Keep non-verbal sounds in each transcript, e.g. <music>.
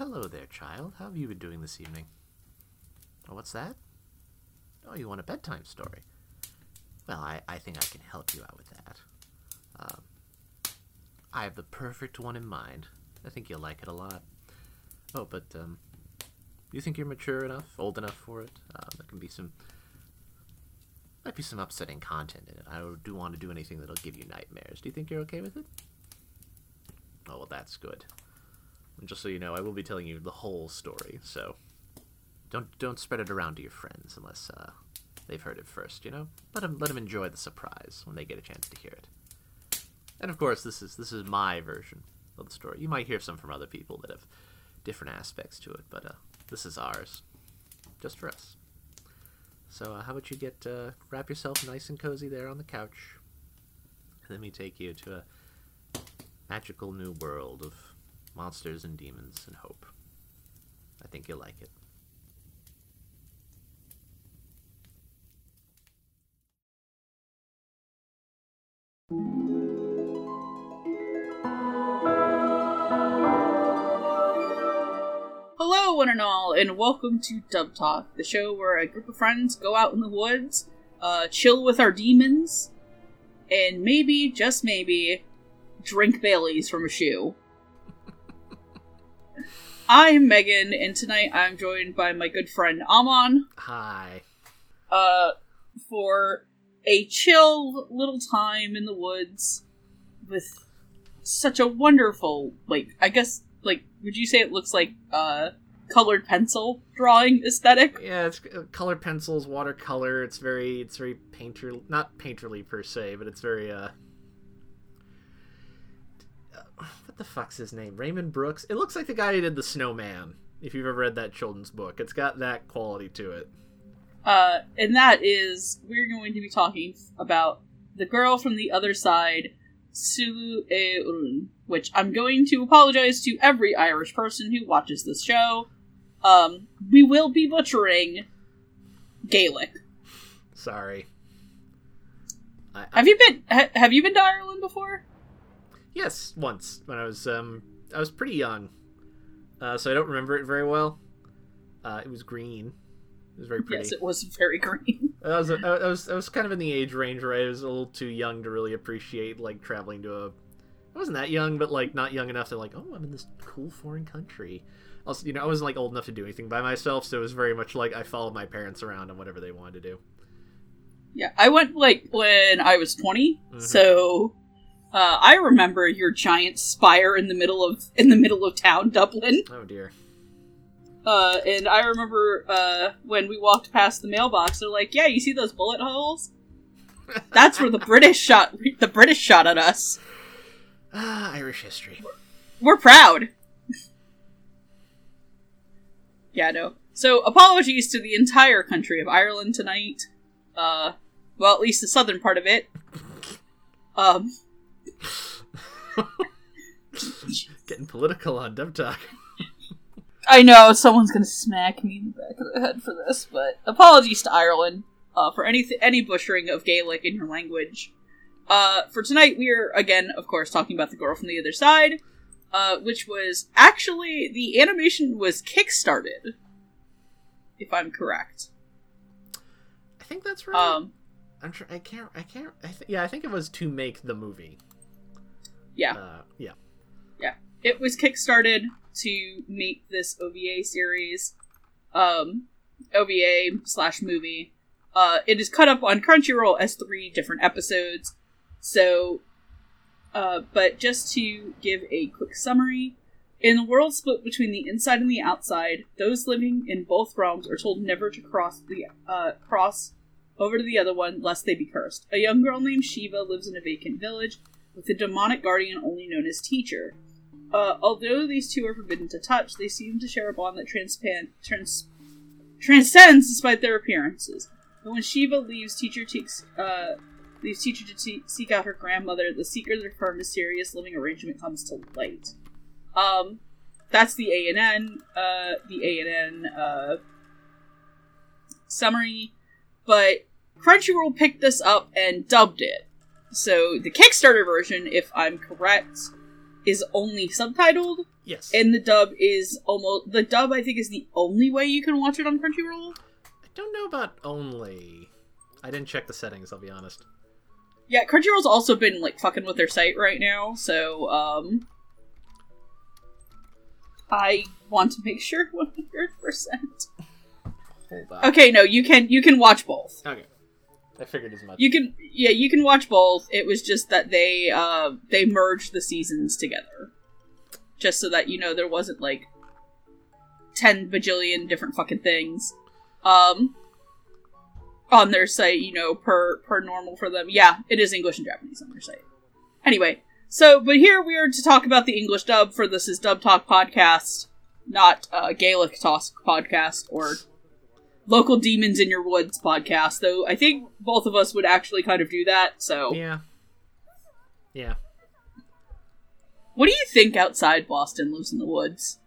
hello there, child. How have you been doing this evening? Oh, what's that? Oh, you want a bedtime story? Well, I, I think I can help you out with that. Um, I have the perfect one in mind. I think you'll like it a lot. Oh, but um, you think you're mature enough, old enough for it? Uh, there can be some, might be some upsetting content in it. I do want to do anything that'll give you nightmares. Do you think you're okay with it? Oh well, that's good. And just so you know, I will be telling you the whole story. So don't don't spread it around to your friends unless uh, they've heard it first. You know, let them let them enjoy the surprise when they get a chance to hear it. And of course, this is this is my version of the story. You might hear some from other people that have different aspects to it, but uh, this is ours, just for us. So uh, how about you get uh, wrap yourself nice and cozy there on the couch, and let me take you to a magical new world of monsters and demons and hope. I think you'll like it. Hello, one and all, and welcome to Dub Talk, the show where a group of friends go out in the woods, uh, chill with our demons, and maybe, just maybe, drink Baileys from a shoe. I'm Megan, and tonight I'm joined by my good friend Amon, Hi. uh, for a chill little time in the woods with such a wonderful, like, I guess, like, would you say it looks like, uh, colored pencil drawing aesthetic? Yeah, it's uh, colored pencils, watercolor. It's very, it's very painter, not painterly per se, but it's very. uh uh, What the fuck's his name? Raymond Briggs. It looks like the guy who did the Snowman. If you've ever read that children's book, it's got that quality to it. Uh, and that is, we're going to be talking about the girl from the other side, Sulu e Urun, which I'm going to apologize to every Irish person who watches this show. Um, we will be butchering Gaelic. Sorry. I, I, Have you been? Ha- have you been to Ireland before? Yes, once when I was um I was pretty young, uh, so I don't remember it very well. Uh, it was green. It was very pretty. Yes, it was very green. <laughs> I was, I was I was kind of in the age range where I was a little too young to really appreciate like traveling to a. I wasn't that young, but like not young enough to like, oh, I'm in this cool foreign country. Also, you know, I wasn't like old enough to do anything by myself, so it was very much like I followed my parents around on whatever they wanted to do. Yeah, I went like when I was 20, Mhm. so uh, I remember your giant spire in the middle of in the middle of town, <laughs> Dublin. Oh dear. Uh, and I remember uh, when we walked past the mailbox, they're like, "Yeah, you see those bullet holes? <laughs> That's where the British shot the British shot at us. Ah, Irish history. We're proud." yeah, no. So apologies to the entire country of Ireland tonight. Uh, well, at least the southern part of it. Um, <laughs> Getting political on Dub Talk. I know someone's gonna smack me in the back of the head for this, but apologies to Ireland uh, for any any butchering of Gaelic in your language. Uh, for tonight, we are again, of course, talking about the girl from the other side, uh, which was actually the animation was kickstarted, if I'm correct. I think that's right. Um, I'm tr- I can't. I can't. I th- yeah, I think it was to make the movie. Yeah, Uh, yeah. it was kickstarted to make this OVA series, um, OVA slash movie. Uh, it is cut up on Crunchyroll as three different episodes. So, uh, but just to give a quick summary, in the world split between the inside and the outside, those living in both realms are told never to cross the uh, cross over to the other one lest they be cursed. A young girl named Shiva lives in a vacant village with a demonic guardian only known as Teacher. Uh, although these two are forbidden to touch, they seem to share a bond that transpan- trans- transcends despite their appearances. But when Shiva leaves, teacher takes uh, leaves teacher to te- seek out her grandmother. The secret of her mysterious living arrangement comes to light. Um, that's the A and N. Uh, the A and N uh, summary, but Crunchyroll picked this up and dubbed it. So the Kickstarter version, if I'm correct, is only subtitled. Yes. and the dub is almost the dub. I think is the only way you can watch it on Crunchyroll. I don't know about only. I didn't check the settings. I'll be honest. Yeah, Crunchyroll's also been like fucking with their site right now, so um, I want to make sure <laughs> one hundred percent. Hold on. Okay, no, you can you can watch both. Okay. I figured as much. You can yeah, you can watch both. It was just that they uh they merged the seasons together. Just so that you know there wasn't like ten bajillion different fucking things. Um on their site, you know, per per normal for them. Yeah, it is English and Japanese on their site. Anyway, so but here we are to talk about the English dub for this is Dub Talk podcast, not uh Gaelic Talk podcast or local demons in your woods podcast though i think both of us would actually kind of do that so Yeah. Yeah. what do you think outside boston lives in the woods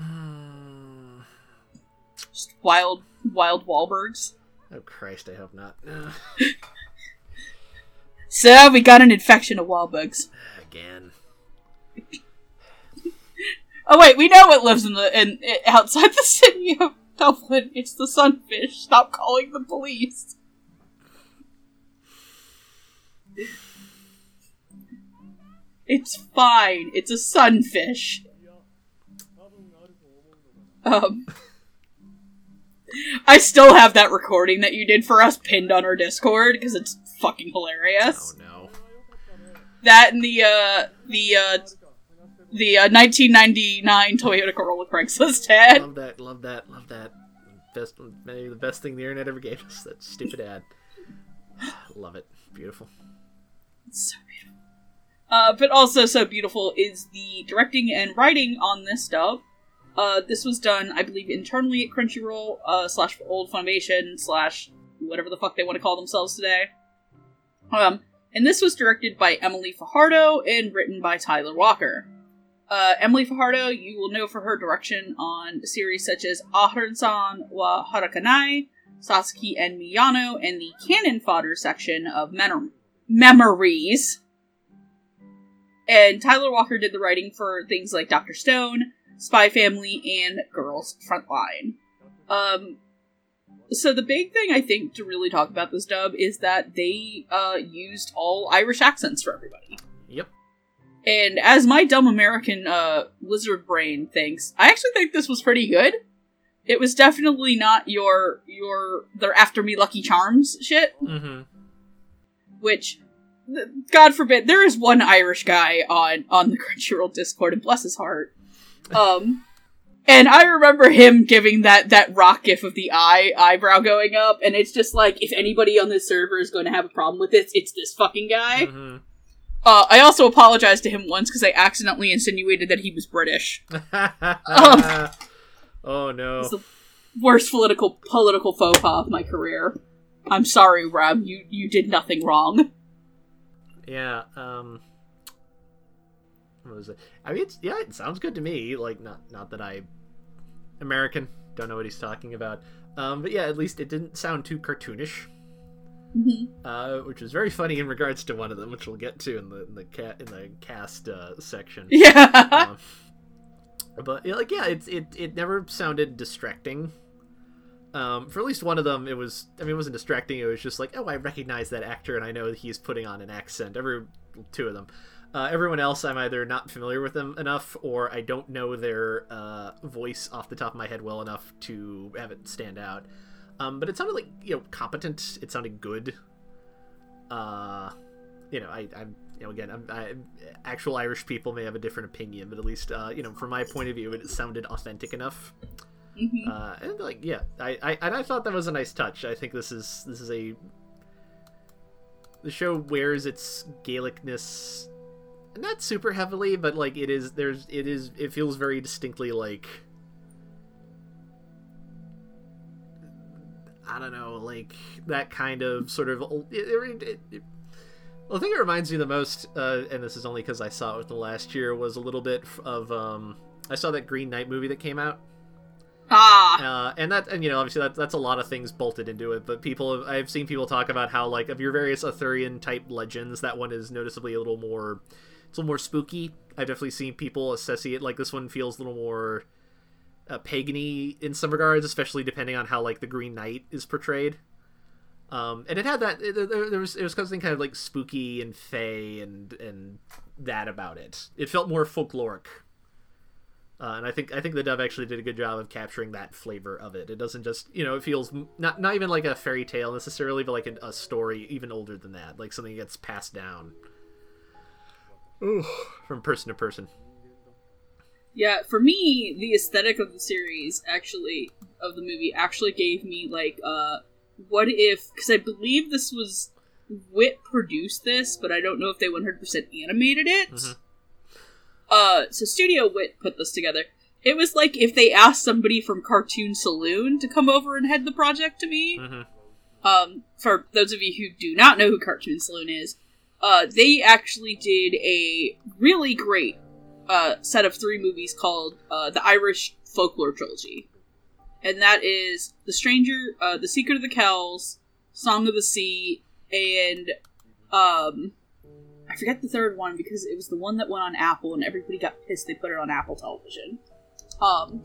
Mm. just wild wild wahlbergs Oh Christ! I hope not. <laughs> so we got an infection of wahlbergs Again. <laughs> oh wait we know what lives in the in, i outside the city of dublin it's the sunfish stop calling the police it's fine it's a sunfish Um, I still have that recording that you did for us pinned on our Discord because it's fucking hilarious. Oh no. That and the uh the uh the uh, 1999 Toyota Corolla Craigslist ad. Love that. Love that. Love that. Best. Maybe the best thing the internet ever gave us. That stupid ad. <sighs> love it. Beautiful. It's so beautiful. Uh, but also so beautiful is the directing and writing on this dub. Uh, this was done, I believe, internally at Crunchyroll uh, slash Old Funimation slash whatever the fuck they want to call themselves today. Um, and this was directed by Emily Fajardo and written by Tyler Walker. Uh, Emily Fajardo, you will know for her direction on series such as Aharen-san wa Hakarenai, Sasaki and Miyano, and the cannon fodder section of Memories. And Tyler Walker did the writing for things like Dr. Stone, Spy Family, and Girls Frontline. Um, so the big thing I think to really talk about this dub is that they uh, used all Irish accents for everybody. Yep. And as my dumb American uh, lizard brain thinks, I actually think this was pretty good. It was definitely not your your they're after me Lucky Charms shit, Mm-hmm. which th- God forbid there is one Irish guy on on the <laughs> Crunchyroll Discord and bless his heart. Um and I remember him giving that that rock gif of the eye eyebrow going up and it's just like if anybody on this server is going to have a problem with this, it's this fucking guy. Mm-hmm. Uh, I also apologized to him once because I accidentally insinuated that he was British. <laughs> oh no. It's the worst political political faux pas of my career. I'm sorry, Rob. You you did nothing wrong. Yeah. Um. What was it? I mean, it's yeah. It sounds good to me. Like not not that I American don't know what he's talking about. Um. But yeah, at least it didn't sound too cartoonish. Mm-hmm. Uh, which was very funny in regards to one of them, which we'll get to in the in the cat in the cast uh, section. <laughs> Yeah. um, but yeah, like yeah, it's it it never sounded distracting. Um, for at least one of them, it was. I mean, it wasn't distracting. It was just like, oh, I recognize that actor, and I know that he's putting on an accent. Every two of them. Uh, everyone else, I'm either not familiar with them enough, or I don't know their uh, voice off the top of my head well enough to have it stand out. Um, but it sounded like you know competent. It sounded good. Uh, you know, I, I'm you know again, I'm, I, actual Irish people may have a different opinion, but at least uh, you know from my point of view, it sounded authentic enough. Mhm. Uh, and like yeah, I, I and I thought that was a nice touch. I think this is this is a the show wears its Gaelicness not super heavily, but like it is there's it is it feels very distinctly like I don't know, like that kind of sort of. It, it, it, it, well, the thing that reminds me the most, uh, and this is only because I saw it within the last year, was a little bit of. Um, I saw that Green Knight movie that came out, Ah. uh, and that, and you know, obviously that, that's a lot of things bolted into it. But people, I've seen people talk about how like of your various Arthurian type legends, that one is noticeably a little more, it's a little more spooky. I've definitely seen people associate like this one feels a little more uh, pagany in some regards, especially depending on how like the Green Knight is portrayed. Um, and it had that it, there, there was it was something kind of like spooky and fey and and that about it. It felt more folkloric, uh, and I think I think the dub actually did a good job of capturing that flavor of it. It doesn't just you know it feels not not even like a fairy tale necessarily, but like a, a story even older than that, like something that gets passed down Ooh, from person to person. Yeah, for me, the aesthetic of the series actually of the movie actually gave me like uh what if because I believe this was Wit produced this, but I don't know if they 100% animated it. Mhm. Uh, so Studio Wit put this together. It was like if they asked somebody from Cartoon Saloon to come over and head the project to me. Mhm. Um, for those of you who do not know who Cartoon Saloon is, uh, they actually did a really great uh, set of three movies called uh, the Irish Folklore Trilogy, and that is The Stranger, uh, The Secret of the Kells, Song of the Sea, and um, I forget the third one because it was the one that went on Apple, and everybody got pissed they put it on Apple Television. Um,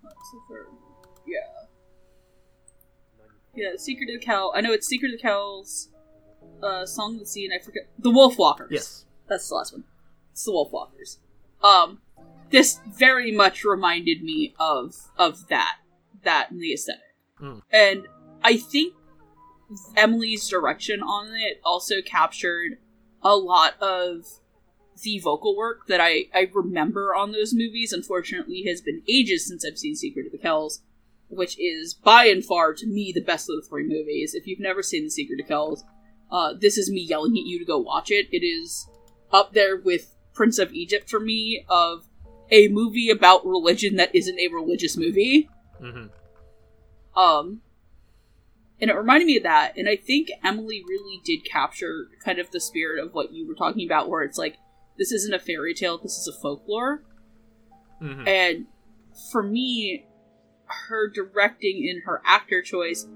what's the third? Yeah. Yeah, Secret of the Cow. I know it's Secret of the Kells, uh, Song of the Sea, and I forget the Wolf Walkers. Yes. That's the last one. It's the Wolf Walkers. Um, this very much reminded me of of that that in the aesthetic, Mm. and I think Emily's direction on it also captured a lot of the vocal work that I I remember on those movies. Unfortunately, has been ages since I've seen Secret of the Kells, which is by and far to me the best of the three movies. If you've never seen The Secret of the Kells, uh, this is me yelling at you to go watch it. It is up there with Prince of Egypt for me of a movie about religion that isn't a religious movie. hmm Um, and it reminded me of that. And I think Emily really did capture kind of the spirit of what you were talking about, where it's like, this isn't a fairy tale, this is a folklore. hmm And for me, her directing and her actor choice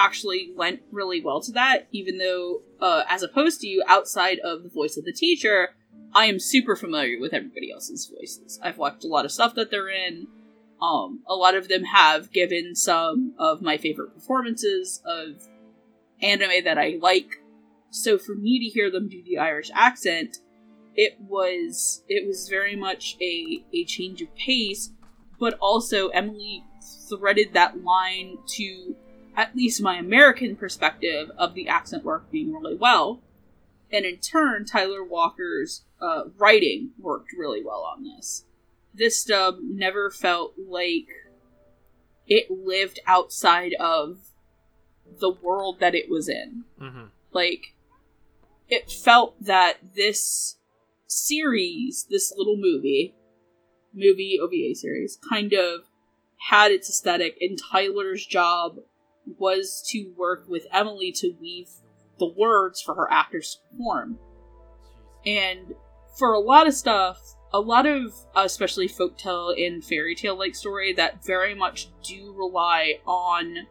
actually lent really well to that, even though, uh, as opposed to you, outside of the voice of the teacher, I am super familiar with everybody else's voices. I've watched a lot of stuff that they're in. Um, a lot of them have given some of my favorite performances of anime that I like. So for me to hear them do the Irish accent, it was it was very much a a change of pace, but also Emily threaded that line to at least my American perspective of the accent work being really well. And in turn, Tyler Walker's uh, writing worked really well on this. This dub never felt like it lived outside of the world that it was in. hmm Like, it felt that this series, this little movie, movie OVA series, kind of had its aesthetic, and Tyler's job was to work with Emily to weave the words for her actors to perform. And for a lot of stuff, a lot of uh, especially folktale and fairy tale like story that very much do rely on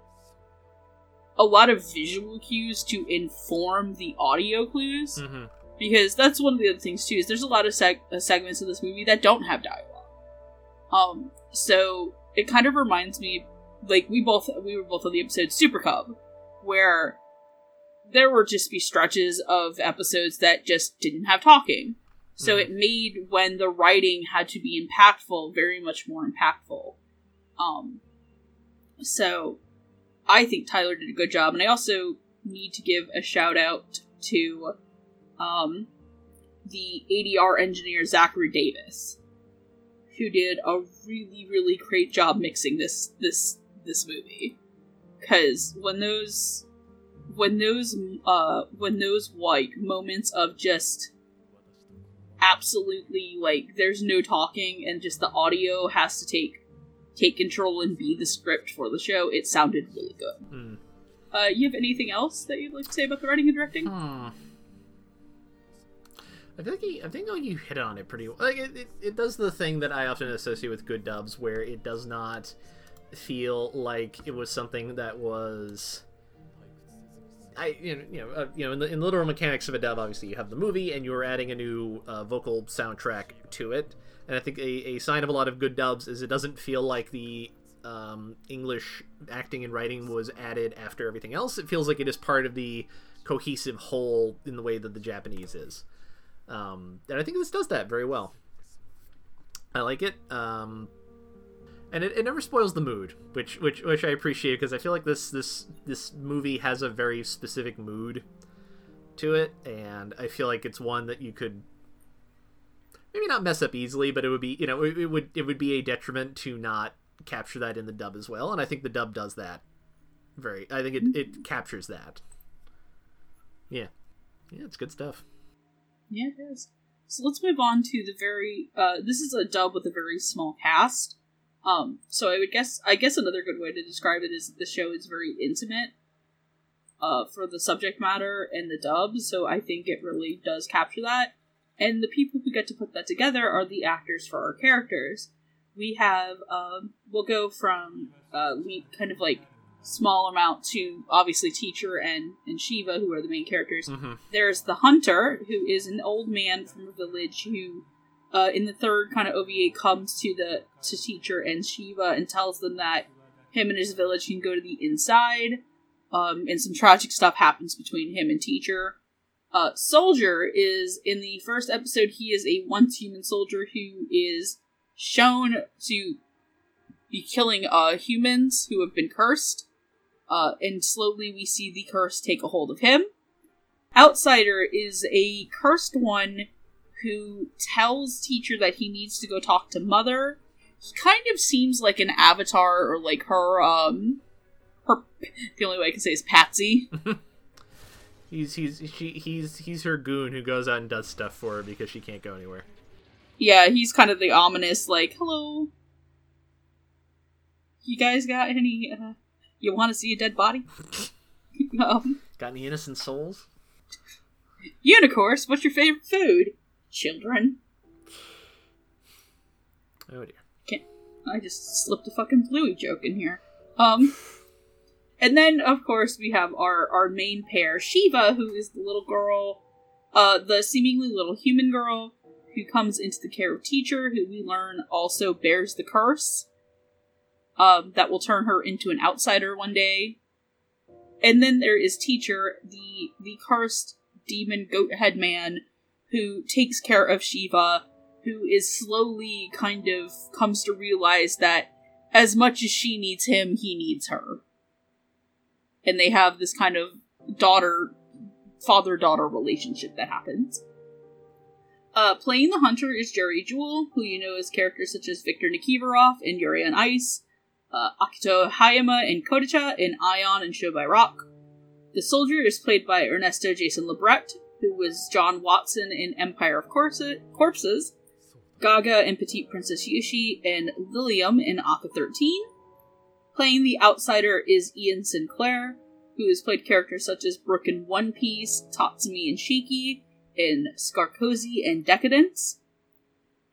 a lot of visual cues to inform the audio clues. Hmm because that's one of the other things too is there's a lot of seg- uh, segments of this movie that don't have dialogue. Um so it kind of reminds me like we both we were both on the episode super cub where there were just be stretches of episodes that just didn't have talking so Mhm. it made when the writing had to be impactful very much more impactful um so i think tyler did a good job and i also need to give a shout out to um, the ADR engineer Zachary Davis, who did a really really great job mixing this this this movie. Because when those when those uh when those like moments of just absolutely like there's no talking and just the audio has to take take control and be the script for the show, it sounded really good. Mm. Uh, you have anything else that you'd like to say about the writing and directing? Hmm. I think like you, I think like you hit on it pretty well. Like it, it, it does the thing that I often associate with good dubs, where it does not feel like it was something that was I you know you know, uh, you know in the in literal mechanics of a dub, obviously you have the movie and you're adding a new uh, vocal soundtrack to it. And I think a, a sign of a lot of good dubs is it doesn't feel like the um, English acting and writing was added after everything else. It feels like it is part of the cohesive whole in the way that the Japanese is. Um, and I think this does that very well. I like it. Um, and it, it never spoils the mood, which which which I appreciate because I feel like this this this movie has a very specific mood to it, and I feel like it's one that you could maybe not mess up easily, but it would be you know it, it would it would be a detriment to not capture that in the dub as well, and I think the dub does that very. I think it it captures that. Yeah, yeah, it's good stuff. Yeah, it is. So let's move on to the very. Uh, this is a dub with a very small cast. Um, so I would guess. I guess another good way to describe it is that the show is very intimate. Uh, for the subject matter and the dub, so I think it really does capture that. And the people who get to put that together are the actors for our characters. We have, um, we'll go from uh, lead, kind of like small amount to obviously teacher and and Shiva, who are the main characters. Mm-hmm. There's the hunter, who is an old man from a village who, uh, in the third kind of OVA, comes to the to teacher and Shiva and tells them that him and his village can go to the inside. Um, and some tragic stuff happens between him and teacher. Uh, soldier is in the first episode. He is a once human soldier who is shown to be killing uh humans who have been cursed. Uh, and slowly we see the curse take a hold of him. Outsider is a cursed one who tells teacher that he needs to go talk to mother. He kind of seems like an avatar or like her um her the only way I can say is Patsy. <laughs> He's he's she he's he's her goon who goes out and does stuff for her because she can't go anywhere. yeah, he's kind of the ominous like, "Hello. You guys got any uh you want to see a dead body?" <laughs> um, Got any innocent souls? Unicorse, what's your favorite food? Children. Oh dear. Can't, I just slipped a fucking Bluey joke in here. Um, and then of course we have our our main pair, Shiva, who is the little girl, uh, the seemingly little human girl who comes into the care of teacher, who we learn also bears the curse. Um, that will turn her into an outsider one day. And then there is teacher, the the cursed demon goat head man, who takes care of Shiva, who is slowly kind of comes to realize that as much as she needs him, he needs her. And they have this kind of daughter father daughter relationship that happens. Uh, playing the hunter is Jerry Jewell, who you know as characters such as Victor Nikiforov in Yuri on Ice, uh, Akito Hayama in Kodocha, and Ion and Show by Rock. The soldier is played by Ernesto Jason Liebrecht, who was John Watson in Empire of Corpses, Gaga in Petite Princess Yoshi, and Lilium in Aka 13. Playing the outsider is Ian Sinclair, who has played characters such as Brook in One Piece, Tatsumi and Shiki, in Scarcozy and Decadence.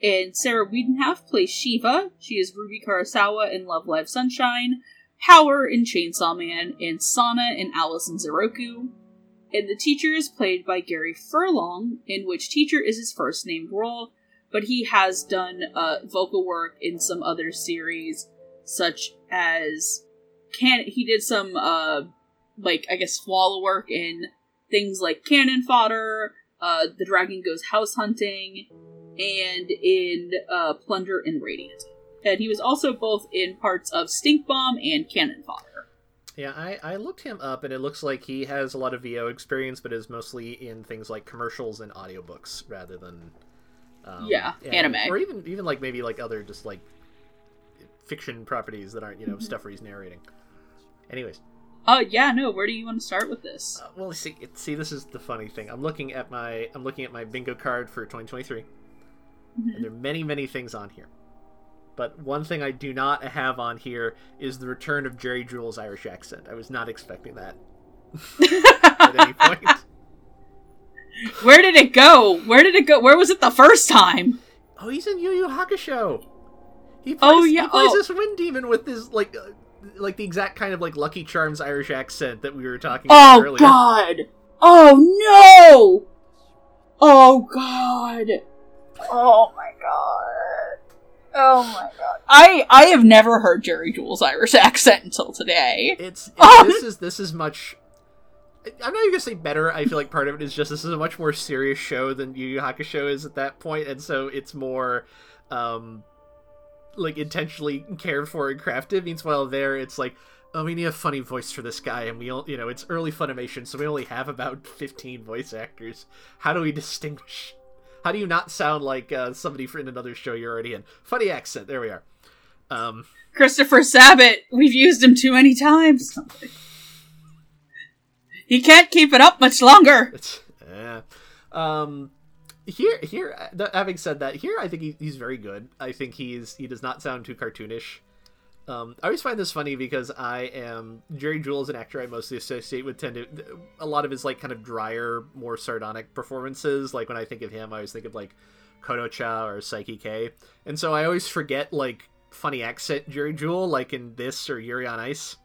And Sarah Wiedenheft plays Shiva. She is Ruby Kurosawa in Love Live Sunshine, Power in Chainsaw Man, and Sana in Alice in Zoroku. And the teacher is played by Gary Furlong, in which teacher is his first named role, but he has done uh, vocal work in some other series, such as can he did some uh like I guess swallow work in things like Cannon Fodder, uh, The Dragon Goes House Hunting, and in uh, Plunder and Radiant. And he was also both in parts of Stink Bomb and Cannon Fodder. Yeah, I, I looked him up, and it looks like he has a lot of VO experience, but is mostly in things like commercials and audiobooks rather than um, Yeah, anime. or even even like maybe like other just like fiction properties that aren't you know stuff where he's narrating. Anyways, Uh, yeah, no, where do you want to start with this? uh, well, see, see, this is the funny thing. I'm looking at my I'm looking at my bingo card for 2023, and there are many many things on here. But one thing I do not have on here is the return of Jerry Jewell's Irish accent. I was not expecting that at any <laughs> point. Where did it go? Where did it go? Where was it the first time? Oh, he's in Yu Yu Hakusho. He plays, Oh, yeah, he plays oh. this wind demon with his like uh, like the exact kind of like Lucky Charms Irish accent that we were talking about Oh earlier. Oh God! Oh no! Oh god! Oh my god! Oh my god! I I have never heard Jerry Jewell's Irish accent until today. It's, it's Oh. this is this is much. I'm not even gonna say better. I feel like part of it is just this is a much more serious show than Yu Yu Hakusho is at that point, and so it's more, um, like intentionally cared for and crafted. Meanwhile, there it's like, oh, we need a funny voice for this guy, and we, all, you know, it's early Funimation, so we only have about 15 voice actors. How do we distinguish? How do you not sound like uh, somebody in another show you're already in? Funny accent. There we are. Um, Christopher Sabat, we've used him too many times. He can't keep it up much longer. Eh. Um, here, here. uh, th- having said that, here I think he, he's very good. I think he's he does not sound too cartoonish. Um, I always find this funny because I am Jerry Jewell is an actor I mostly associate with tend to a lot of his like kind of drier, more sardonic performances. Like when I think of him, I always think of like Kodocha or Saiki K, and so I always forget like funny accent Jerry Jewell, like in this or Yuri on Ice.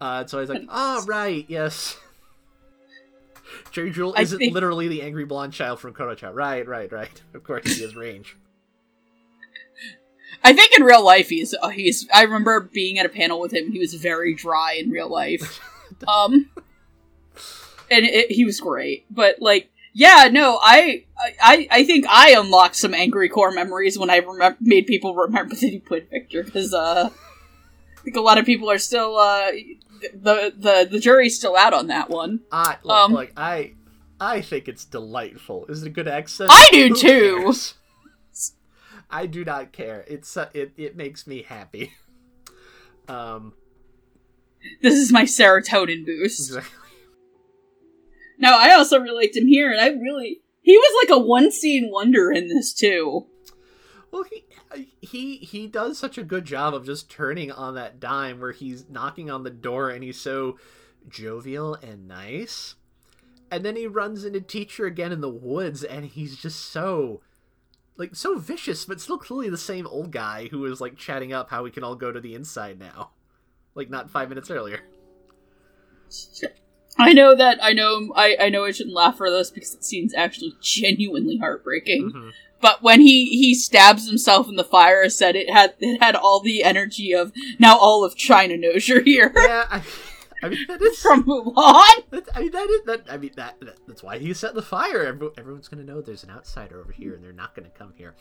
Uh, so I was like, oh <laughs> right, yes. <laughs> Jerry Jewell isn't think- literally the angry blonde child from Kodocha. Right, right, right. Of course he has range. I think in real life he's uh, he's. I remember being at a panel with him. He was very dry in real life. <laughs> Um, and it, he was great. But like, yeah, no, I I I think I unlocked some angry core memories when I remem- made people remember <laughs> that he played Victor because uh, I think a lot of people are still uh the the the jury's still out on that one. I look, Um, like I I think it's delightful. Is it a good accent? I do Who too. cares? I do not care. It's uh, it it makes me happy. <laughs> Um, This is my serotonin boost. exactly. No, I also really liked him here, and I really he was like a one scene wonder in this too. Well, he he he does such a good job of just turning on that dime where he's knocking on the door and he's so jovial and nice. And then he runs into teacher again in the woods and he's just so like so vicious but still clearly the same old guy who was like chatting up how we can all go to the inside now. Like not 5 minutes earlier. I know that I know I, I know I shouldn't laugh for this because the scene's actually genuinely heartbreaking. Mhm. But when he he stabs himself in the fire, I said it had it had all the energy of now all of China knows you're here Yeah, I, <laughs> I mean that <laughs> is from Mulan. <laughs> That, I mean that is that. I mean that, that. That's why he set the fire. Every, everyone's gonna know there's an outsider over here, and they're not gonna come here.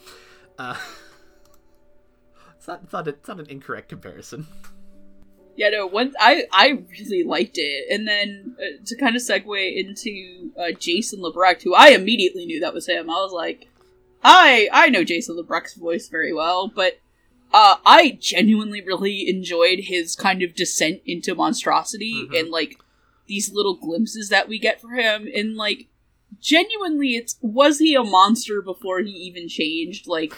Uh, <laughs> it's not. It's not, a, it's not an incorrect comparison. Yeah, no. Once I I really liked it, and then uh, to kind of segue into uh, Jason Liebrecht, who I immediately knew that was him. I was like, I I know Jason Liebrecht's voice very well, but uh, I genuinely really enjoyed his kind of descent into monstrosity Mhm. and like these little glimpses that we get for him, and like genuinely, it's was he a monster before he even changed? Like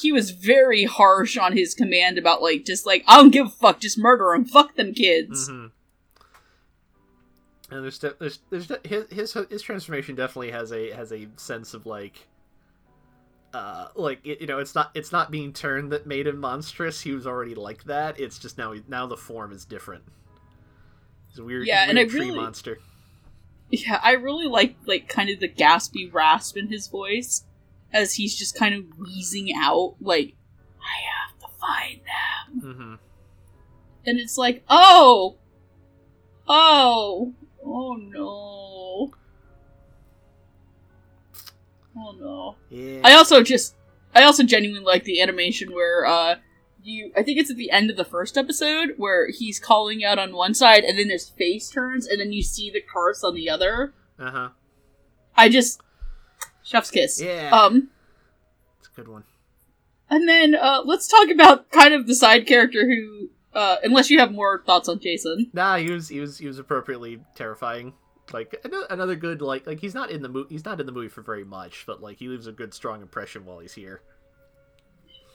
he was very harsh on his command about like just like I don't give a fuck, just murder him, fuck them kids. hmm And there's, de- there's, there's de- his, his his transformation definitely has a has a sense of like, uh, like it, you know, it's not it's not being turned that made him monstrous. He was already like that. It's just now he, now the form is different. He's a weird, Yeah, a and I tree really- monster. Yeah, I really like like kind of the gaspy rasp in his voice as he's just kind of wheezing out like I have to find them. hmm And it's like, "Oh. Oh. Oh no. Oh no." Yeah. I also just I also genuinely like the animation where uh you I think it's at the end of the first episode where he's calling out on one side and then his face turns and then you see the cars on the other. uh huh. I just chef's kiss. Yeah. Um It's a good one. and then uh let's talk about kind of the side character who uh unless you have more thoughts on Jason. Nah, he was he was he was appropriately terrifying. Like another good like like he's not in the movie he's not in the movie for very much, but like he leaves a good strong impression while he's here.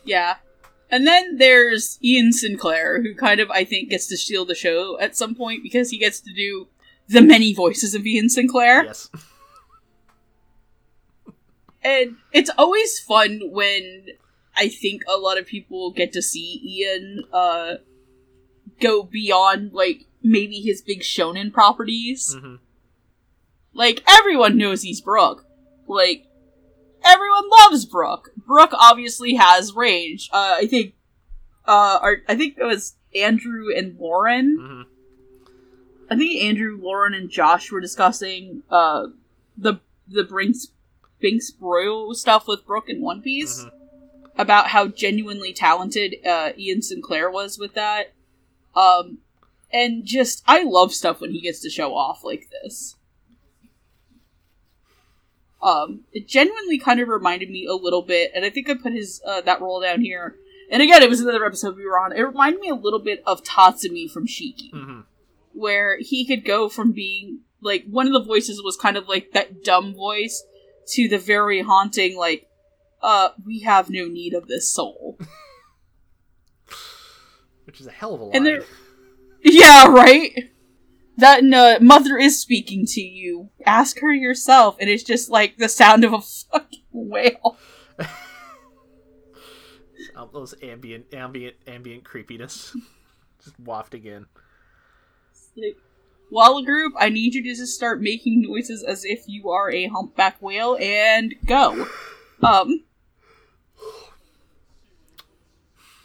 Yeah. And then there's Ian Sinclair, who kind of I think gets to steal the show at some point because he gets to do the many voices of Ian Sinclair. Yes. <laughs> And it's always fun when I think a lot of people get to see Ian uh go beyond like maybe his big shonen properties. hmm Like everyone knows he's Brook. Like everyone loves Brook. Brook obviously has range. Uh, I think. Uh, our, I think it was Andrew and Lauren. hmm I think Andrew, Lauren, and Josh were discussing uh the the Brinks Binks Broil stuff with Brook in One Piece Mhm. about how genuinely talented uh, Ian Sinclair was with that. Um, and just I love stuff when he gets to show off like this. Um, it genuinely kind of reminded me a little bit, and I think I put his uh, that role down here. And again, it was another episode we were on. It reminded me a little bit of Tatsumi from Shiki hmm where he could go from being like one of the voices was kind of like that dumb voice to the very haunting like uh we have no need of this soul <laughs> Which is a hell of a line. And there- <laughs> yeah right that uh, mother is speaking to you ask her yourself and it's just like the sound of a <laughs> fucking whale those ambient, ambient, ambient creepiness <laughs> just wafting in. like Walla Group, I need you to just start making noises as if you are a humpback whale and go. Um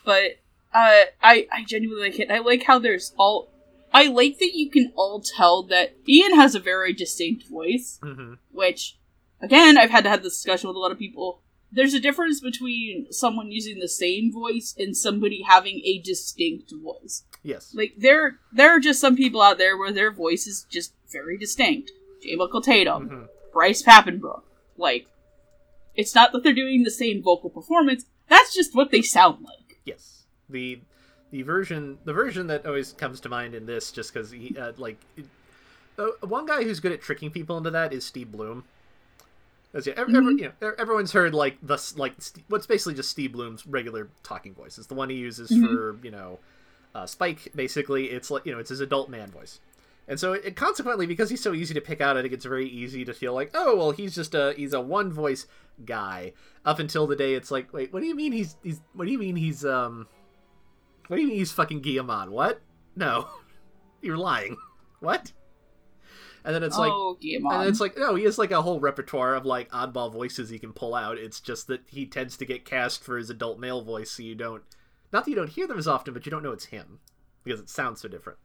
But uh I I genuinely like it. I like how there's all I like that you can all tell that Ian has a very distinct voice, hmm which again, I've had to have this discussion with a lot of people. There's a difference between someone using the same voice and somebody having a distinct voice. Yes. Like there, there are just some people out there where their voice is just very distinct. J. Michael Tatum, Mhm. Bryce Papenbrook. Like, it's not that they're doing the same vocal performance. That's just what they sound like. Yes. The the version the version that always comes to mind in this, just because he uh, like it, uh, one guy who's good at tricking people into that is Steve Blum. As yeah, every, every- you know, everyone's heard like the like what's basically just Steve Blum's regular talking voice. It's the one he uses Mhm. for you know uh, Spike. Basically, it's like you know it's his adult man voice. And so, it, consequently, because he's so easy to pick out, I think it's very easy to feel like, oh, well, he's just a he's a one voice guy. Up until the day, it's like, wait, what do you mean he's he's what do you mean he's um, what do you mean he's fucking Guillemot? What? No, <laughs> you're lying. What? And then it's like, oh, and then it's like, no, he has like a whole repertoire of like oddball voices he can pull out. It's just that he tends to get cast for his adult male voice, so you don't, not that you don't hear them as often, but you don't know it's him because it sounds so different.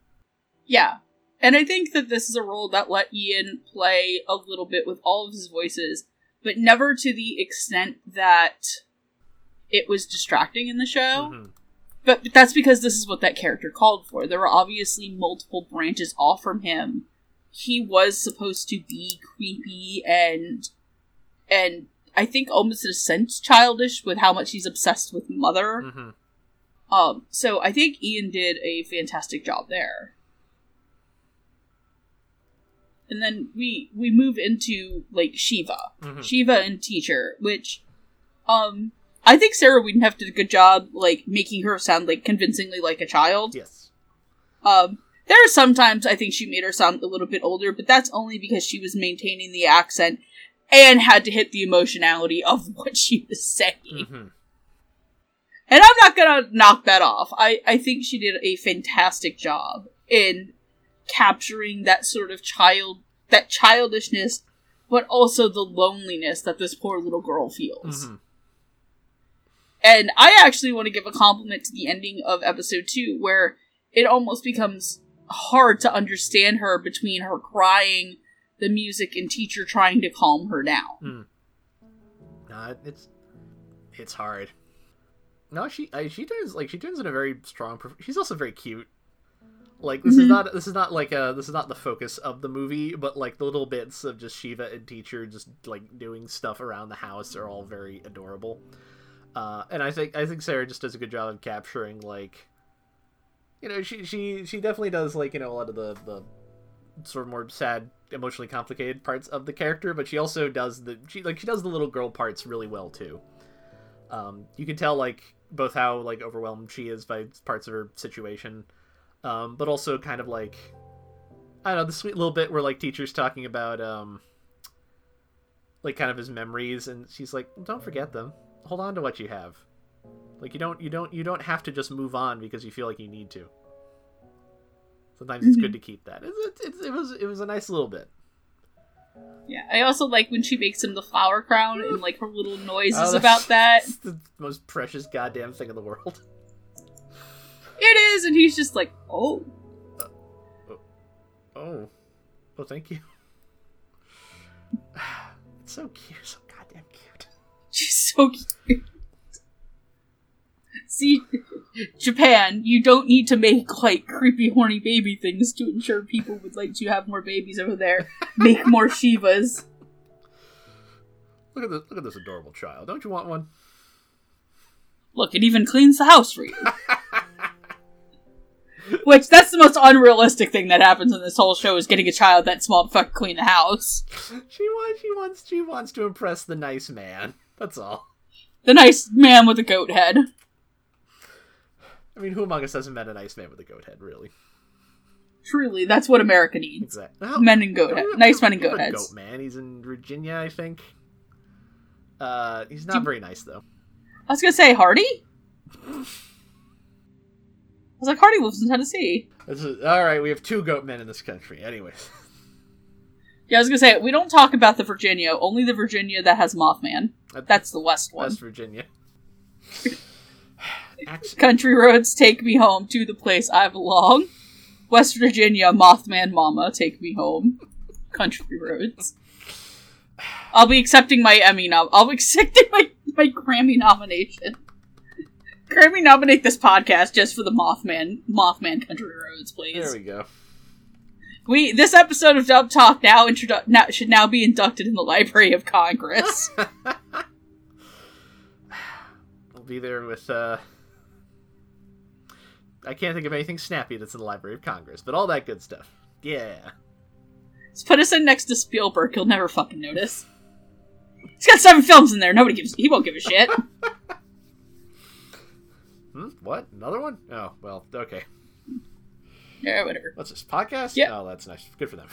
yeah. And I think that this is a role that let Ian play a little bit with all of his voices, but never to the extent that it was distracting in the show. Mhm. But that's because this is what that character called for. There were obviously multiple branches off from him. He was supposed to be creepy and and I think almost in a sense childish with how much he's obsessed with mother. Mhm. Um, so I think Ian did a fantastic job there. And then we we move into like Shiva. Mhm. Shiva and teacher, which um I think Sarah Wiedenheft did a good job like making her sound like convincingly like a child. Yes. Um there are sometimes I think she made her sound a little bit older, but that's only because she was maintaining the accent and had to hit the emotionality of <laughs> what she was saying. hmm And I'm not gonna knock that off. I, I think she did a fantastic job in capturing that sort of child that childishness, but also the loneliness that this poor little girl feels. hmm And I actually want to give a compliment to the ending of episode two, where it almost becomes hard to understand her between her crying, the music, and teacher trying to calm her down. No, it's it's hard. No, she I, she turns like she turns in a very strong. perf- She's also very cute. Like this is Mhm. not this is not like a this is not the focus of the movie, but like the little bits of just Shiva and teacher just like doing stuff around the house are all very adorable. Uh, and I think I think Sarah just does a good job of capturing like, you know, she she she definitely does like you know a lot of the the sort of more sad, emotionally complicated parts of the character, but she also does the she like she does the little girl parts really well too. Um, you can tell like both how like overwhelmed she is by parts of her situation, um, but also kind of like I don't know the sweet little bit where like teachers talking about um, like kind of his memories, and she's like, "Don't forget them. Hold on to what you have. Like you don't you don't you don't have to just move on because you feel like you need to." Sometimes it's good Mhm. to keep that. It, it, it, was it was a nice little bit. Yeah, I also like when she makes him the flower crown and like her little noises Oh, about that. It's <laughs> the most precious goddamn thing in the world. It is, and he's just like, oh, Oh, oh, thank you. <sighs> It's so cute, so goddamn cute. So cute. <laughs> See, Japan, you don't need to make like creepy, horny baby things to ensure people would like to have more babies over there. Make more Shivas. Look at this! Look at this adorable child. Don't you want one? Look, it even cleans the house for you. Which that's the most unrealistic thing that happens in this whole show is getting a child that small to fucking clean the house. She wants. She wants. She wants to impress the nice man. That's all. The nice man with a goat head. I mean, who among us hasn't met a nice man with a goat head, really? Truly, that's what America needs. Exactly. Men in goat head. Nice men in have goat heads. Goat man. He's in Virginia, I think. Uh, he's not Do- very nice though. I was gonna say Hardy. I was like Hardy lives in Tennessee. This is, all right, we have two goat men in this country. Anyways, Yeah, I was gonna say we don't talk about the Virginia, only the Virginia that has Mothman. That's the West one. West Virginia. <laughs> Country roads take me home to the place I belong. West Virginia, Mothman Mama, take me home. Country roads. I'll be accepting my Emmy nom. I'll be accepting my my Grammy nomination. Grammy nominate this podcast just for the Mothman Mothman Country Roads, please. there we go. We this episode of Dub Talk now, introdu- now should now be inducted in the Library of Congress. <laughs> I'll be there with. uh I can't think of anything snappy that's in the Library of Congress, but all that good stuff. Yeah. Just put us in next to Spielberg. He'll never fucking notice. He's got seven films in there. Nobody gives. He won't give a shit. <laughs> Hmm? What? Another one? Oh well. Okay. Yeah, whatever. What's this podcast? Yeah. Oh, that's nice. Good for them.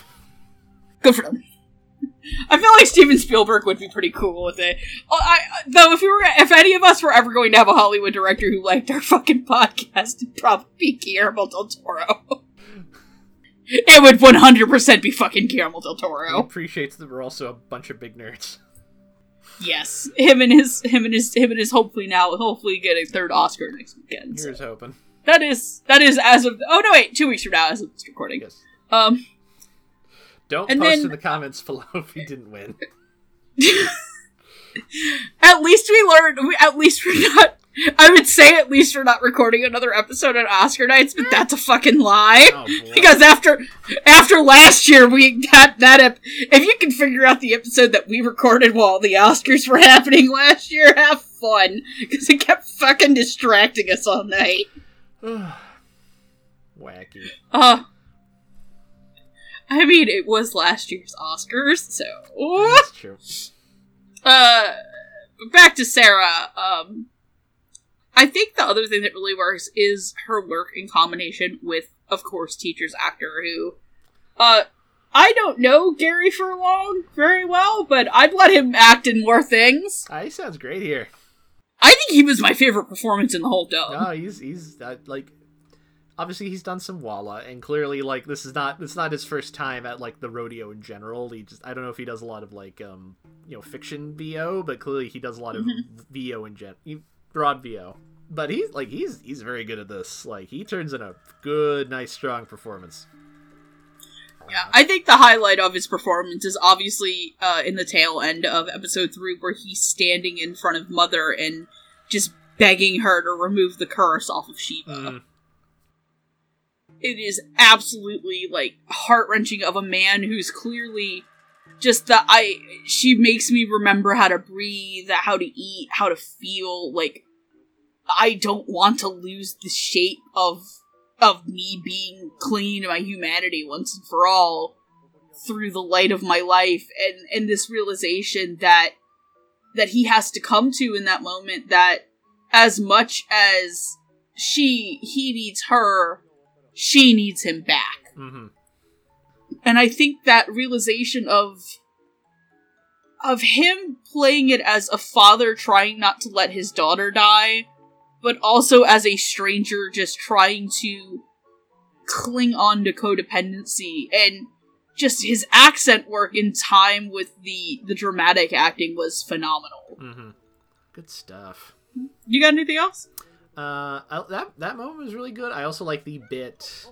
Good for them. <laughs> I feel like Steven Spielberg would be pretty cool with it. Oh, I, uh, though, if we were, if any of us were ever going to have a Hollywood director who liked our <laughs> fucking podcast, it'd probably be Guillermo del Toro. <laughs> it would one hundred percent be fucking Guillermo del He Toro. appreciates that we're also a bunch of big nerds. Yes, him and his, him and his, him and his. Hopefully now, hopefully get a third Oscar next weekend. So Here's hoping. That is that is as of. Oh no, wait, two weeks from now as of this recording. Yes. Um. Don't post then- in the comments below <laughs> if you didn't win. <laughs> At least we learned. We, at least we're not. I would say at least we're not recording another episode on Oscar nights, but that's a fucking lie. Oh. <laughs> Because after after last year, we got that. Ep- if you can figure out the episode that we recorded while the Oscars were happening last year, have fun because it kept fucking distracting us all night. <sighs> Wacky. Uh, I mean, it was last year's Oscars, so That's true. <laughs> uh back to Sarah. Um I think the other thing that really works is her work in combination with, of course, teacher's actor who uh I don't know Gary Furlong very well, but I'd let him act in more things. Ah, he sounds great here. I think he was my favorite performance in the whole dub. No, he's he's uh, like obviously he's done some Walla, and clearly like this is not this is not his first time at like the rodeo in general. He just I don't know if he does a lot of like um you know fiction VO, but clearly he does a lot of VO in gen broad VO. But he's like he's he's very good at this. Like he turns in a good, nice, strong performance. Yeah, I think the highlight of his performance is obviously uh, in the tail end of episode three, where he's standing in front of Mother and just begging her to remove the curse off of Shiva. Mm. It is absolutely like heart wrenching of a man who's clearly just that I. She makes me remember how to breathe, how to eat, how to feel. Like I don't want to lose the shape of of me being clean my humanity once and for all through the light of my life and and this realization that that he has to come to in that moment that as much as she he needs her she needs him back. Hmm and i think that realization of of him playing it as a father trying not to let his daughter die but also as a stranger just trying to cling on to codependency and just his accent work in time with the the dramatic acting was phenomenal. Mm-hmm. Good stuff. You got anything else? Uh, I, that that moment was really good. I also like the bit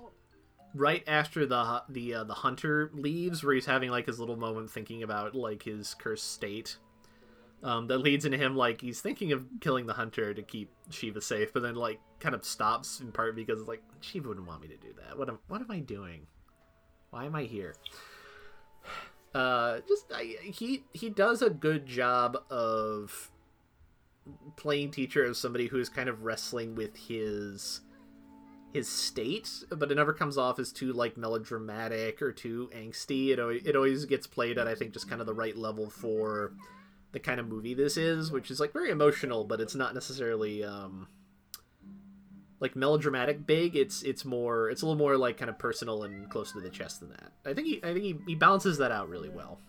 right after the the uh, the hunter leaves, where he's having like his little moment thinking about like his cursed state. Um, that leads into him like he's thinking of killing the hunter to keep Shiva safe, but then like kind of stops in part because like Shiva wouldn't want me to do that. What am what am I doing? Why am I here? <sighs> Uh, just I, he he does a good job of playing teacher as somebody who's kind of wrestling with his his state, but it never comes off as too like melodramatic or too angsty. It it always gets played at I think just kind of the right level for the kind of movie this is, which is like very emotional, but it's not necessarily um like melodramatic big. It's it's more it's a little more like kind of personal and close to the chest than that. I think he I think he, he balances that out really well.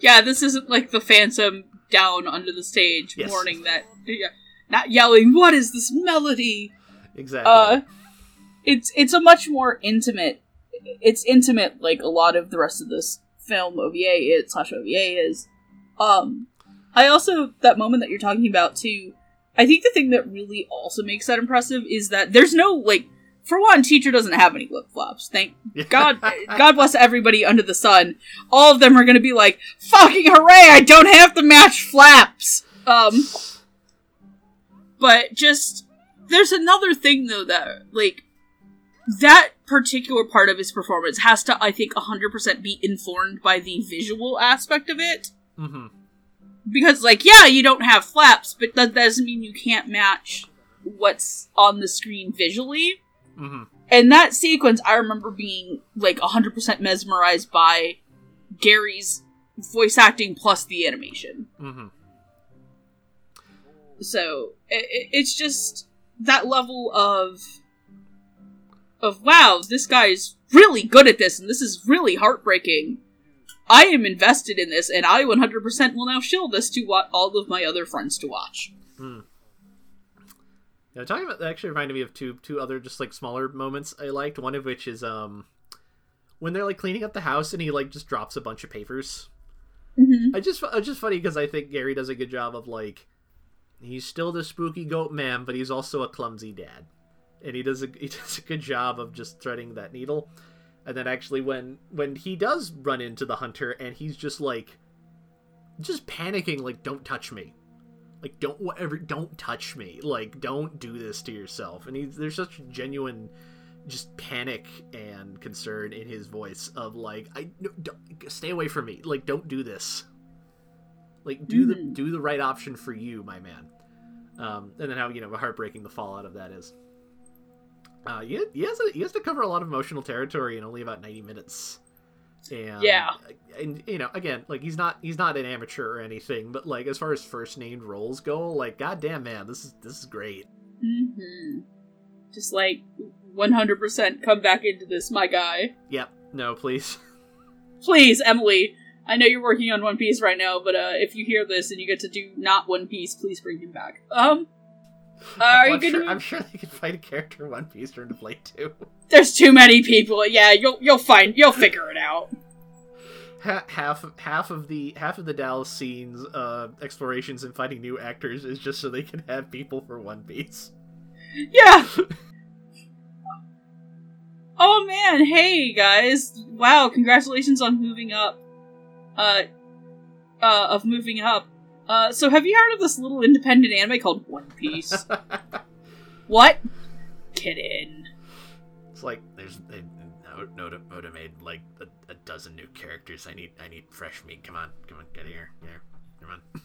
Yeah, this isn't like the phantom down under the stage Yes. mourning that yeah, not yelling, What is this melody? Exactly. Uh it's it's a much more intimate it's intimate like a lot of the rest of this film OVA is slash OVA is. Um I also that moment that you're talking about too, I think the thing that really also makes that impressive is that there's no like for one, teacher doesn't have any flip flops. Thank God <laughs> God bless everybody under the sun. All of them are gonna be like, fucking hooray, I don't have to match flaps. Um But just there's another thing though that like that particular part of his performance has to, I think, 100% be informed by the visual aspect of it. Hmm Because, like, yeah, you don't have flaps, but that doesn't mean you can't match what's on the screen visually. hmm And that sequence, I remember being, like, 100% mesmerized by Gary's voice acting plus the animation. hmm So, i i- it's just that level of of wow, this guy's really good at this, and this is really heartbreaking. I am invested in this, and I 100% will now show this to wa- all of my other friends to watch. Now, talking about that actually reminded me of two two other just like smaller moments I liked. One of which is um when they're like cleaning up the house and he like just drops a bunch of papers. Mhm. I just it's just funny because I think Gary does a good job of like he's still the spooky goat man, but he's also a clumsy dad, and he does a <laughs> he does a good job of just threading that needle. And then actually when when he does run into the hunter and he's just like just panicking like don't touch me. Like don't whatever don't touch me. Like don't do this to yourself. And he's there's such genuine just panic and concern in his voice of like i no, don't, stay away from me. Like don't do this. Like do the Mhm. do the right option for you my man. Um and then how you know heartbreaking the fallout of that is uh he, he has a, he has to cover a lot of emotional territory in only about 90 minutes and Yeah. and you know again like he's not he's not an amateur or anything but like as far as first named roles go like goddamn man this is this is great mm-hmm. Just like 100% come back into this, my guy. yep no please <laughs> Please, Emily. I know you're working on One Piece right now, but uh, if you hear this and you get to do not One Piece, please bring him back. Um, are I'm, you gonna? sure, I'm sure they could find a character in one piece turn to play too There's too many people. Yeah, you'll you'll find you'll figure it out. Ha- half half of the half of the dallas scenes uh explorations and finding new actors is just so they can have people for one piece Yeah. <laughs> oh man, hey guys! Wow, congratulations on moving up. Uh, uh, of moving up. Uh, so have you heard of this little independent anime called One Piece? <laughs> what? Kidding. It's like there's they, Noda, Noda made like a, a dozen new characters. I need I need fresh meat. Come on, come on, get here, here, come on.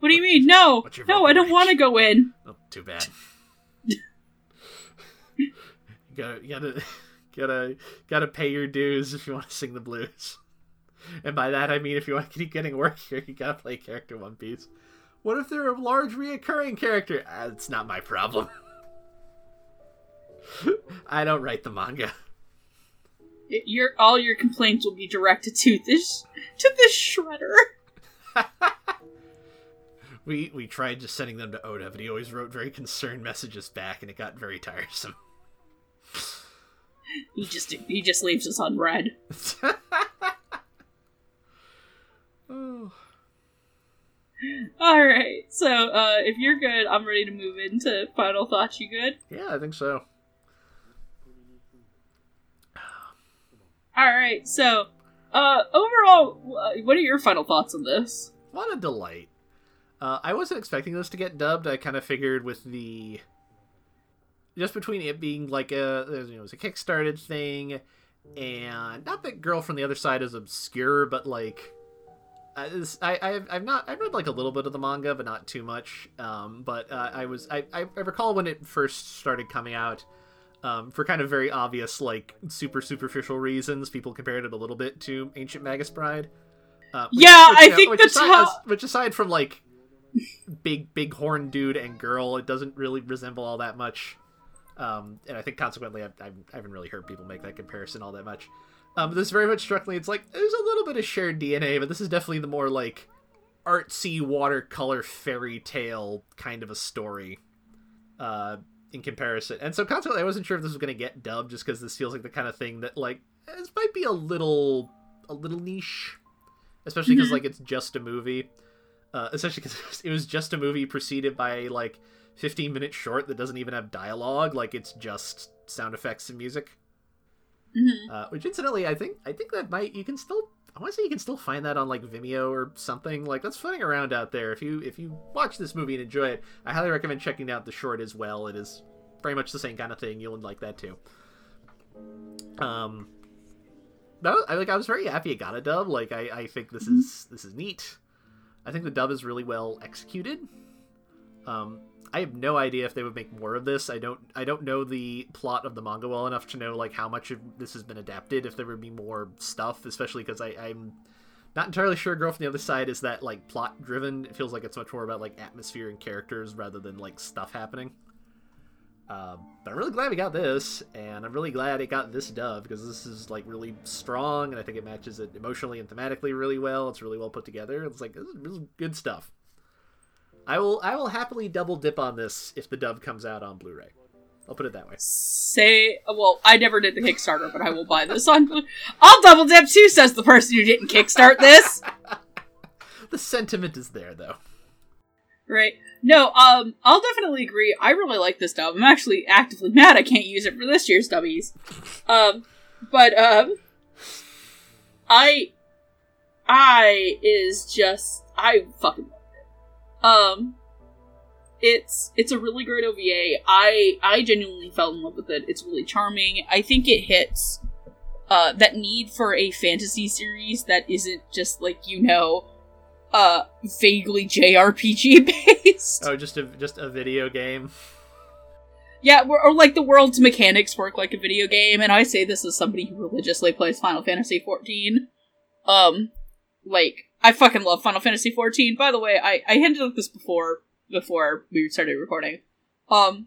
What do you mean? No, no, I don't want to go in. Oh, too bad. <laughs> you gotta you gotta <laughs> gotta gotta pay your dues if you want to sing the blues. And by that I mean if you want to keep getting work here, <laughs> you gotta play character One Piece. What if they're a large reoccurring character? Uh, it's not my problem. <laughs> I don't write the manga. Y- Your all your complaints will be directed to this to this shredder. <laughs> we we tried just sending them to Oda, but he always wrote very concerned messages back, and it got very tiresome. He just he just leaves us on red. Oh. All right. So, uh, if you're good, I'm ready to move into final thoughts. You good? Yeah, I think so. All right. So, uh, overall, what are your final thoughts on this? What a delight. Uh, I wasn't expecting this to get dubbed. I kind of figured with the just between it being like a you know it was a kickstarted thing, and not that girl from the other side is obscure, but like I, this, I I've, I've not I've read like a little bit of the manga, but not too much. Um, but uh, I was I, I I recall when it first started coming out. Um, for kind of very obvious, like super superficial reasons, people compared it a little bit to Ancient Magus Bride. Uh, which- Yeah, which, I know, think which that's aside, how- which aside from like big big horn dude and girl, it doesn't really resemble all that much. Um, and I think consequently, I've, I've, I haven't really heard people make that comparison all that much. Um, this very much struck me. It's like there's a little bit of shared DNA, but this is definitely the more like artsy watercolor fairy tale kind of a story. Uh, in comparison, and so consequently, I wasn't sure if this was going to get dubbed, just because this feels like the kind of thing that like this might be a little a little niche, especially because Mhm. like it's just a movie. Uh, especially because <laughs> it was just a movie preceded by like 15 minute short that doesn't even have dialogue like it's just sound effects and music Mhm. uh, which incidentally i think i think that might you can still i want to say you can still find that on like vimeo or something. Like that's floating around out there. If you if you watch this movie and enjoy it i highly recommend checking out the short as well. It is very much the same kind of thing. You'll like that too. Um no i like i was very happy it got a dub. Like i i think this is this is neat. I think the dub is really well executed. Um I have no idea if they would make more of this. I don't I don't know the plot of the manga well enough to know like how much of this has been adapted. If there would be more stuff, especially because I'm not entirely sure. Girl from the other side is that like plot driven. It feels like it's much more about like atmosphere and characters rather than like stuff happening. Um, but I'm really glad we got this, and I'm really glad it got this dub because this is like really strong, and I think it matches it emotionally and thematically really well. It's really well put together. It's like this is good stuff. I will I will happily double dip on this if the dub comes out on Blu-ray. I'll put it that way. Say, well, I never did the Kickstarter, but I will buy this on. I'll double dip too, says the person who didn't kickstart this. <laughs> The sentiment is there though. Right. No, um, I'll definitely agree. I really like this dub. I'm actually actively mad I can't use it for this year's dubbies. Um, but, um, I, I is just, I fucking. Um, it's, it's a really great OVA. I, I genuinely fell in love with it. It's really charming. I think it hits, uh, that need for a fantasy series that isn't just like, you know, uh vaguely JRPG <laughs> based. Oh, just a just a video game. Yeah, or, or like the world's mechanics work like a video game, and I say this as somebody who religiously plays Final Fantasy XIV. Um, like I fucking love Final Fantasy XIV. By the way, I I hinted at this before before we started recording. Um,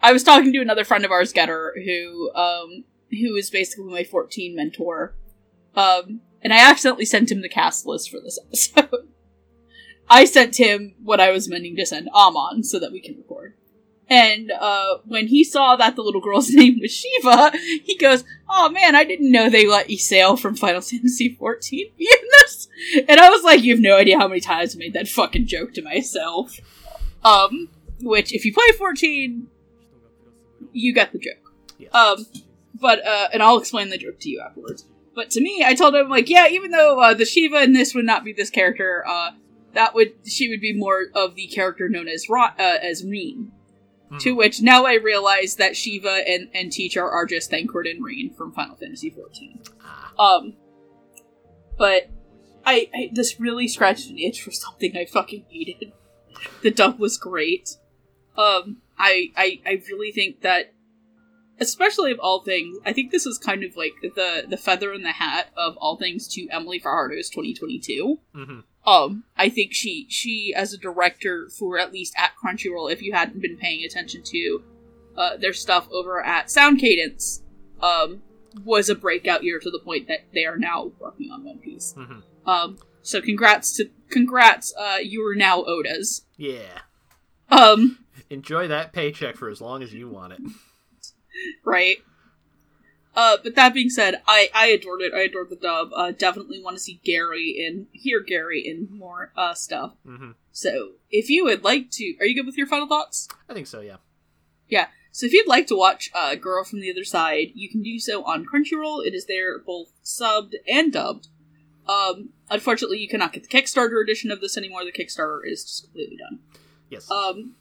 I was talking to another friend of ours, Getter, who um who is basically my 14 mentor. Um, and I accidentally sent him the cast list for this <laughs> episode. I sent him what I was meaning to send Amon so that we can record. And uh, when he saw that the little girl's <laughs> name was Shiva, he goes, "Oh man, I didn't know they let Ysayle from Final <laughs> Fantasy XIV be in this." <laughs> And I was like, "You have no idea how many times I made that fucking joke to myself." Um, which, if you play 14, you get the joke. Yes. Um, but uh, and I'll explain the joke to you afterwards. But to me, I told him like, yeah, even though uh, the Shiva in this would not be this character, uh, that would she would be more of the character known as Ra- uh, as Ryne. Mhm. To which now I realize that Shiva and and Teacher are just Thancred and Ryne from Final Fantasy XIV. Ah, Um, but I, I this really scratched an itch for something I fucking needed. The dub was great. Um, I I I really think that, especially of all things, I think this is kind of like the the feather in the hat of all things to Emily Fajardo's 2022. mhm. Um, I think she she as a director for at least at Crunchyroll, if you hadn't been paying attention to uh, their stuff over at Sound Cadence, um, was a breakout year to the point that they are now working on One Piece. Mhm. Um, so congrats to congrats, uh, you are now Oda's. Yeah. Um, Enjoy that paycheck for as long as you want it. right? Uh, but that being said, I, I adored it. I adored the dub. Uh, definitely want to see Gary and hear Gary in more uh, stuff. hmm So, if you would like to, are you good with your final thoughts? I think so, yeah. Yeah. So, if you'd like to watch uh, Girl from the Other Side, you can do so on Crunchyroll. It is there both subbed and dubbed. Um, unfortunately, you cannot get the Kickstarter edition of this anymore. The Kickstarter is just completely done. Yes. Um,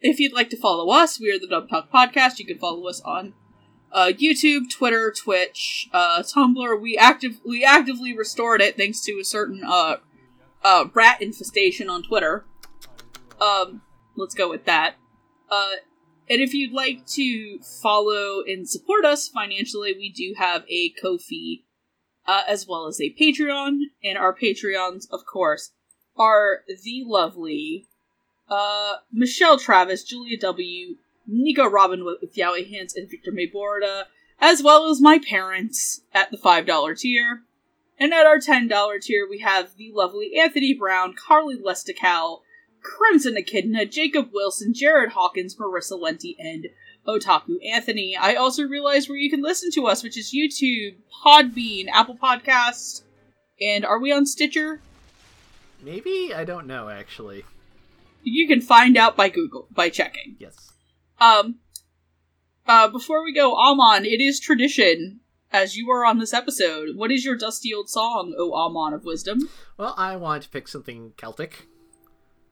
if you'd like to follow us, we are the Dub Talk Podcast. You can follow us on uh, YouTube, Twitter, Twitch, uh, Tumblr. We active we actively restored it thanks to a certain uh, uh, rat infestation on Twitter. Um, let's go with that. Uh, and if you'd like to follow and support us financially, we do have a Ko-fi, uh, as well as a Patreon. And our Patreons, of course, are the lovely uh, Michelle Travis, Julia W., Nico Robin with, Yowie Hands, and Victor Mayborda, as well as my parents at the $5 tier. And at our $10 tier, we have the lovely Anthony Brown, Carly Lestical, Crimson Echidna, Jacob Wilson, Jared Hawkins, Marissa Lenti, and Otaku Anthony. I also realized where you can listen to us, which is YouTube, Podbean, Apple Podcasts, and are we on Stitcher? Maybe? I don't know, actually. You can find out by Google, by checking. Yes. Um, uh, before we go, Amon, it is tradition, as you are on this episode. What is your dusty old song, O Amon of Wisdom? Well, I want to pick something Celtic.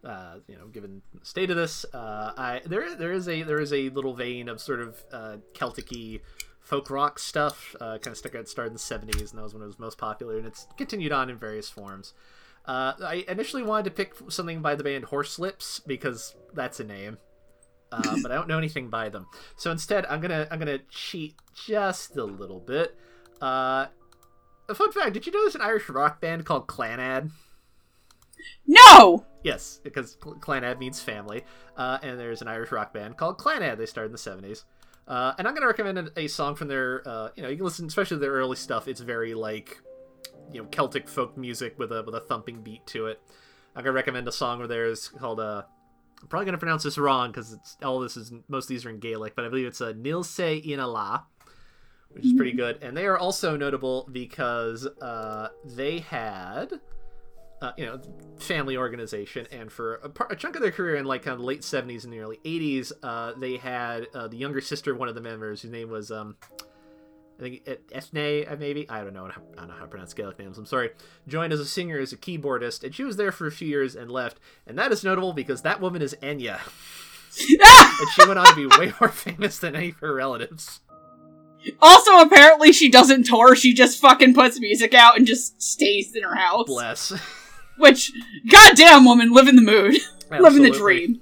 Uh, you know, given the state of this, uh, I there there is a there is a little vein of sort of uh, Celtic-y folk rock stuff. Uh, kind of stuck out started in the '70s, and that was when it was most popular, and it's continued on in various forms. Uh, I initially wanted to pick something by the band Horslips because that's a name, uh, <coughs> but I don't know anything by them. So instead, I'm gonna I'm gonna cheat just a little bit. Uh, a fun fact: Did you know there's an Irish rock band called Clannad? No! Yes, because Cl- Clannad means family, uh, and there's an Irish rock band called Clannad. They started in the '70s, uh, and I'm gonna recommend a, a song from their. Uh, you know, you can listen, especially their early stuff. It's very like, you know, Celtic folk music with a with a thumping beat to it. I'm gonna recommend a song of theirs called. Uh, I'm probably gonna pronounce this wrong because it's all this is most of these are in Gaelic, but I believe it's a Níl Sé Ina Lá, which is pretty good. And they are also notable because uh, they had uh, you know, family organization, and for a, par- a chunk of their career in like kind of the late '70s and the early '80s, uh, they had uh, the younger sister of one of the members, whose name was, um, I think, Eithne, uh, maybe I don't know, I don't know how to pronounce Gaelic names. I'm sorry. Joined as a singer, as a keyboardist, and she was there for a few years and left, and that is notable because that woman is Enya, <laughs> and she went on to be way more famous than any of her relatives. Also, apparently, she doesn't tour, she just fucking puts music out and just stays in her house. Bless. <laughs> Which, goddamn woman, living the mood. <laughs> living the dream.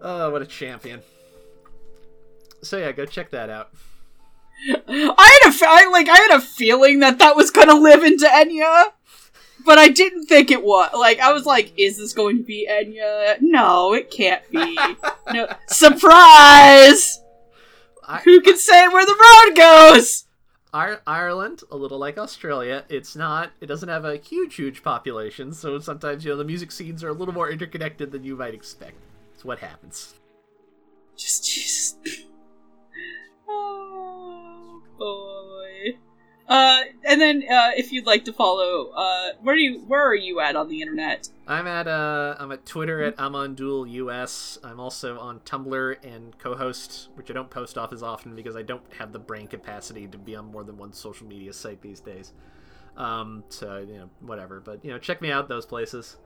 Oh, what a champion. So yeah, go check that out. I had a, like, I had a feeling that that was gonna live into Enya, but I didn't think it was. Like, I was like, is this going to be Enya? No, it can't be. <laughs> no, surprise! I, Who can say where the road goes? Ir- Ireland, a little like Australia, it's not. It doesn't have a huge, huge population, so sometimes you know the music scenes are a little more interconnected than you might expect. It's what happens. Just, just. <laughs> Oh boy. Uh, and then uh, if you'd like to follow, uh, where do you where are you at on the internet? I'm at uh, I'm at Twitter at Amandul US. I'm also on Tumblr and Cohost, which I don't post off as often because I don't have the brain capacity to be on more than one social media site these days. Um, so you know, whatever. But you know, check me out those places.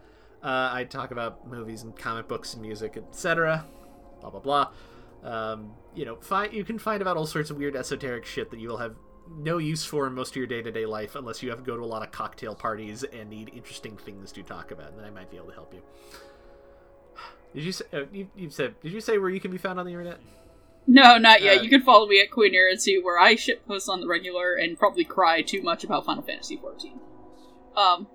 Uh, I talk about movies and comic books and music, etc. Blah blah blah. Um, you know, find you can find about all sorts of weird esoteric shit that you will have no use for in most of your day-to-day life unless you have to go to a lot of cocktail parties and need interesting things to talk about and then i might be able to help you did you say uh, you, you said did you say where you can be found on the internet No, not yet. Uh, you can follow me at Queen Era 2, where I ship posts on the regular and probably cry too much about Final Fantasy 14. Um.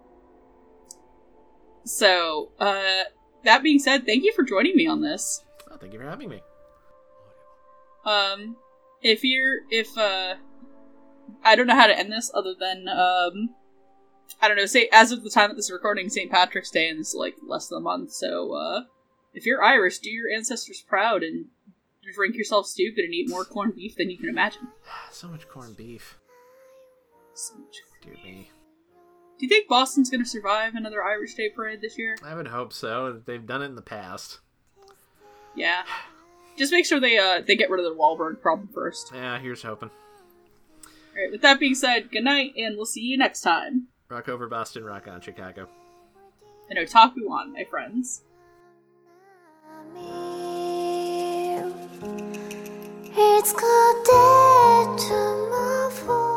So, uh, that being said, thank you for joining me on this. oh, thank you for having me Um, if you're, if, uh, I don't know how to end this other than, um, I don't know. Say as of the time of this recording, St. Patrick's Day, and it's like less than a month. So uh, if you're Irish, do your ancestors proud and drink yourself stupid and eat more corned beef than you can imagine. <sighs> So much corned beef. So much. Dear me. Do you think Boston's going to survive another Irish Day parade this year? I would hope so. They've done it in the past. Yeah. Just make sure they uh they get rid of the Wahlberg problem first. Yeah, here's hoping. With that being said, good night, and we'll see you next time. Rock over Boston, rock on Chicago. And otaku on, my friends. It's tomorrow.